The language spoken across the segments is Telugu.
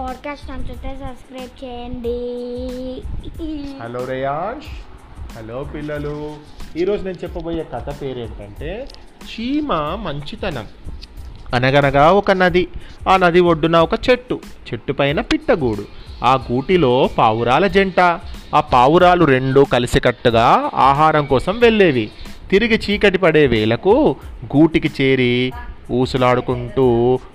పాడ్కాస్ట్ నచ్చితే సబ్స్క్రైబ్ చేయండి హలో రేయాంష్ హలో పిల్లలు ఈరోజు నేను చెప్పబోయే కథ పేరేంటంటే చీమ మంచితనం అనగనగా ఒక నది ఆ నది ఒడ్డున ఒక చెట్టు చెట్టు పైన పిట్టగూడు ఆ గూటిలో పావురాల జంట ఆ పావురాలు రెండు కలిసికట్టుగా ఆహారం కోసం వెళ్ళేవి తిరిగి చీకటి పడే వేళకు గూటికి చేరి ఊసులాడుకుంటూ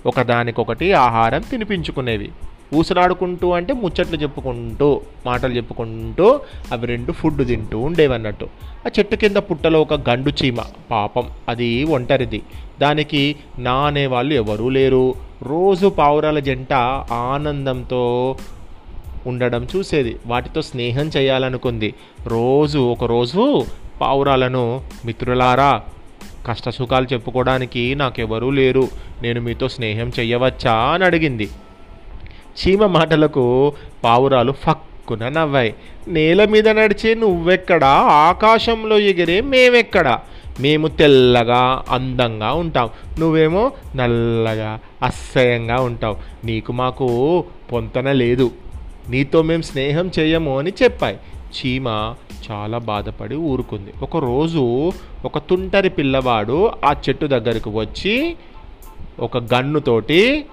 ఒకదానికొకటి ఆహారం తినిపించుకునేవి ఊసలాడుకుంటూ అంటే ముచ్చట్లు చెప్పుకుంటూ మాటలు చెప్పుకుంటూ అవి రెండు ఫుడ్ తింటూ ఉండేవన్నట్టు ఆ చెట్టు కింద పుట్టలో ఒక గండు చీమ పాపం అది ఒంటరిది. దానికి నా అనేవాళ్ళు ఎవరూ లేరు. రోజు పావురాల జంట ఆనందంతో ఉండడం చూసేది. వాటితో స్నేహం చేయాలనుకుంది. రోజు ఒకరోజు పావురాలను మిత్రులారా కష్టసుఖాలు చెప్పుకోవడానికి నాకెవరూ లేరు. నేను మీతో స్నేహం చెయ్యవచ్చా అని అడిగింది. చీమ మాటలకు పావురాలు ఫక్కున నవ్వాయి. నేల మీద నడిచే నువ్వెక్కడా? ఆకాశంలో ఎగిరే మేమెక్కడా? మేము తెల్లగా అందంగా ఉంటాం. నువ్వేమో నల్లగా అసహ్యంగా ఉంటావు. నీకు మాకు పొంతన లేదు. నీతో మేము స్నేహం చేయము అని చెప్పాయి. చీమ చాలా బాధపడి ఊరుకుంది. ఒకరోజు ఒక తుంటరి పిల్లవాడు ఆ చెట్టు దగ్గరకు వచ్చి ఒక గన్నుతోటి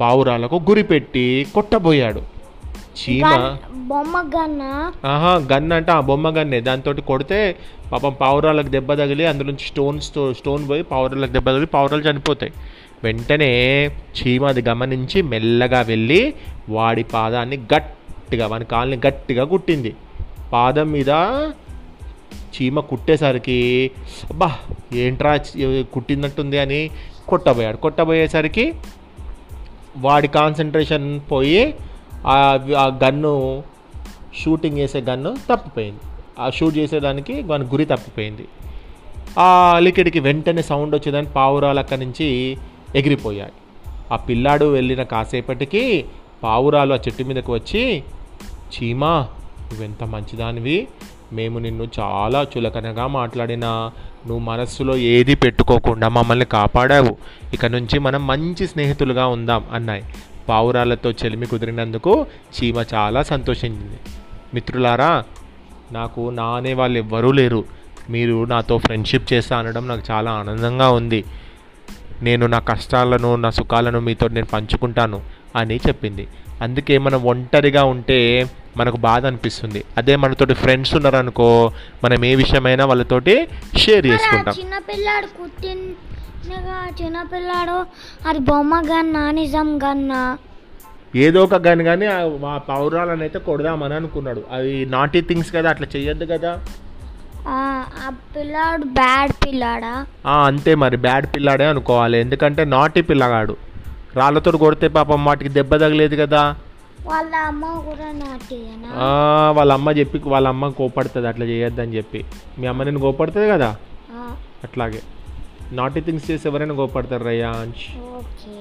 పావురాలకు గురిపెట్టి కొట్టబోయాడు. చీమ. బొమ్మ గన్న. ఆహా గన్ అంటే ఆ బొమ్మ గన్నే. దాంతో కొడితే పాపం పావురాలకు దెబ్బ తగిలి అందులోంచి స్టోన్ స్టో స్టోన్ పోయి పావురాలకు దెబ్బ తగిలి పావురాలు చనిపోతాయి. వెంటనే చీమ అది గమనించి మెల్లగా వెళ్ళి వాడి పాదాన్ని గట్టిగా వాని కాల్ని గట్టిగా కుట్టింది. పాదం మీద చీమ కుట్టేసరికి అబ్బా ఏంట్రా కుట్టినట్టుంది అని కొట్టబోయాడు. కొట్టబోయేసరికి వాడి కాన్సన్ట్రేషన్ పోయి ఆ గన్ను షూటింగ్ చేసే గన్ను తప్పిపోయింది. ఆ షూట్ చేసేదానికి వాని గురి తప్పిపోయింది. ఆ అలికిడికి వెంటనే సౌండ్ వచ్చేదాన్ని పావురాలు అక్కడి నుంచి ఎగిరిపోయాయి. ఆ పిల్లాడు వెళ్ళిన కాసేపటికి పావురాలు ఆ చెట్టు మీదకి వచ్చి చీమా నువ్వెంత మంచిదానివి? మేము నిన్ను చాలా చులకనగా మాట్లాడినా నువ్వు మనస్సులో ఏది పెట్టుకోకుండా మమ్మల్ని కాపాడావు. ఇక నుంచి మనం మంచి స్నేహితులుగా ఉందాం అన్నాయి. పావురాలతో చెలిమి కుదిరినందుకు చీమ చాలా సంతోషించింది. మిత్రులారా నాకు నా అనే వాళ్ళు ఎవ్వరూ లేరు. మీరు నాతో ఫ్రెండ్షిప్ చేస్తా అనడం నాకు చాలా ఆనందంగా ఉంది. నేను నా కష్టాలను నా సుఖాలను మీతో నేను పంచుకుంటాను అని చెప్పింది. అందుకే మనం ఒంటరిగా ఉంటే మనకు బాధ అనిపిస్తుంది. అదే మనతోటి ఫ్రెండ్స్ ఉన్నారనుకో మనం ఏ విషయమైనా వాళ్ళతోటి షేర్ చేసుకుంటాం. చిన్న పిల్లాడు కుట్టినగా చిన్న పిల్లాడు అది బొమ్మ గన్న నిజం గన్నా ఏదో ఒక గని కానీ ఆ పౌరాలను అయితే కొడదామని అనుకున్నాడు. అవి నాటీ థింగ్స్ కదా అట్లా చెయ్యొద్దు కదా. పిల్లాడు బ్యాడ్ పిల్లాడా? అంతే మరి బ్యాడ్ పిల్లాడే అనుకోవాలి. ఎందుకంటే నాటి పిల్లగాడు. రాళ్ళతో కొడితే పాపం వాటికి దెబ్బ తగలేదు కదా. వాళ్ళ అమ్మ కూడా వాళ్ళ అమ్మ చెప్పి వాళ్ళ అమ్మ కోపడుతుంది అట్లా చేయొద్దని చెప్పి. మీ అమ్మ నేను కోపడుతుంది కదా? అట్లాగే. నాటి థింగ్స్ చేసి ఎవరైనా కోపడతారు రయ్యాంష్ ఓకే.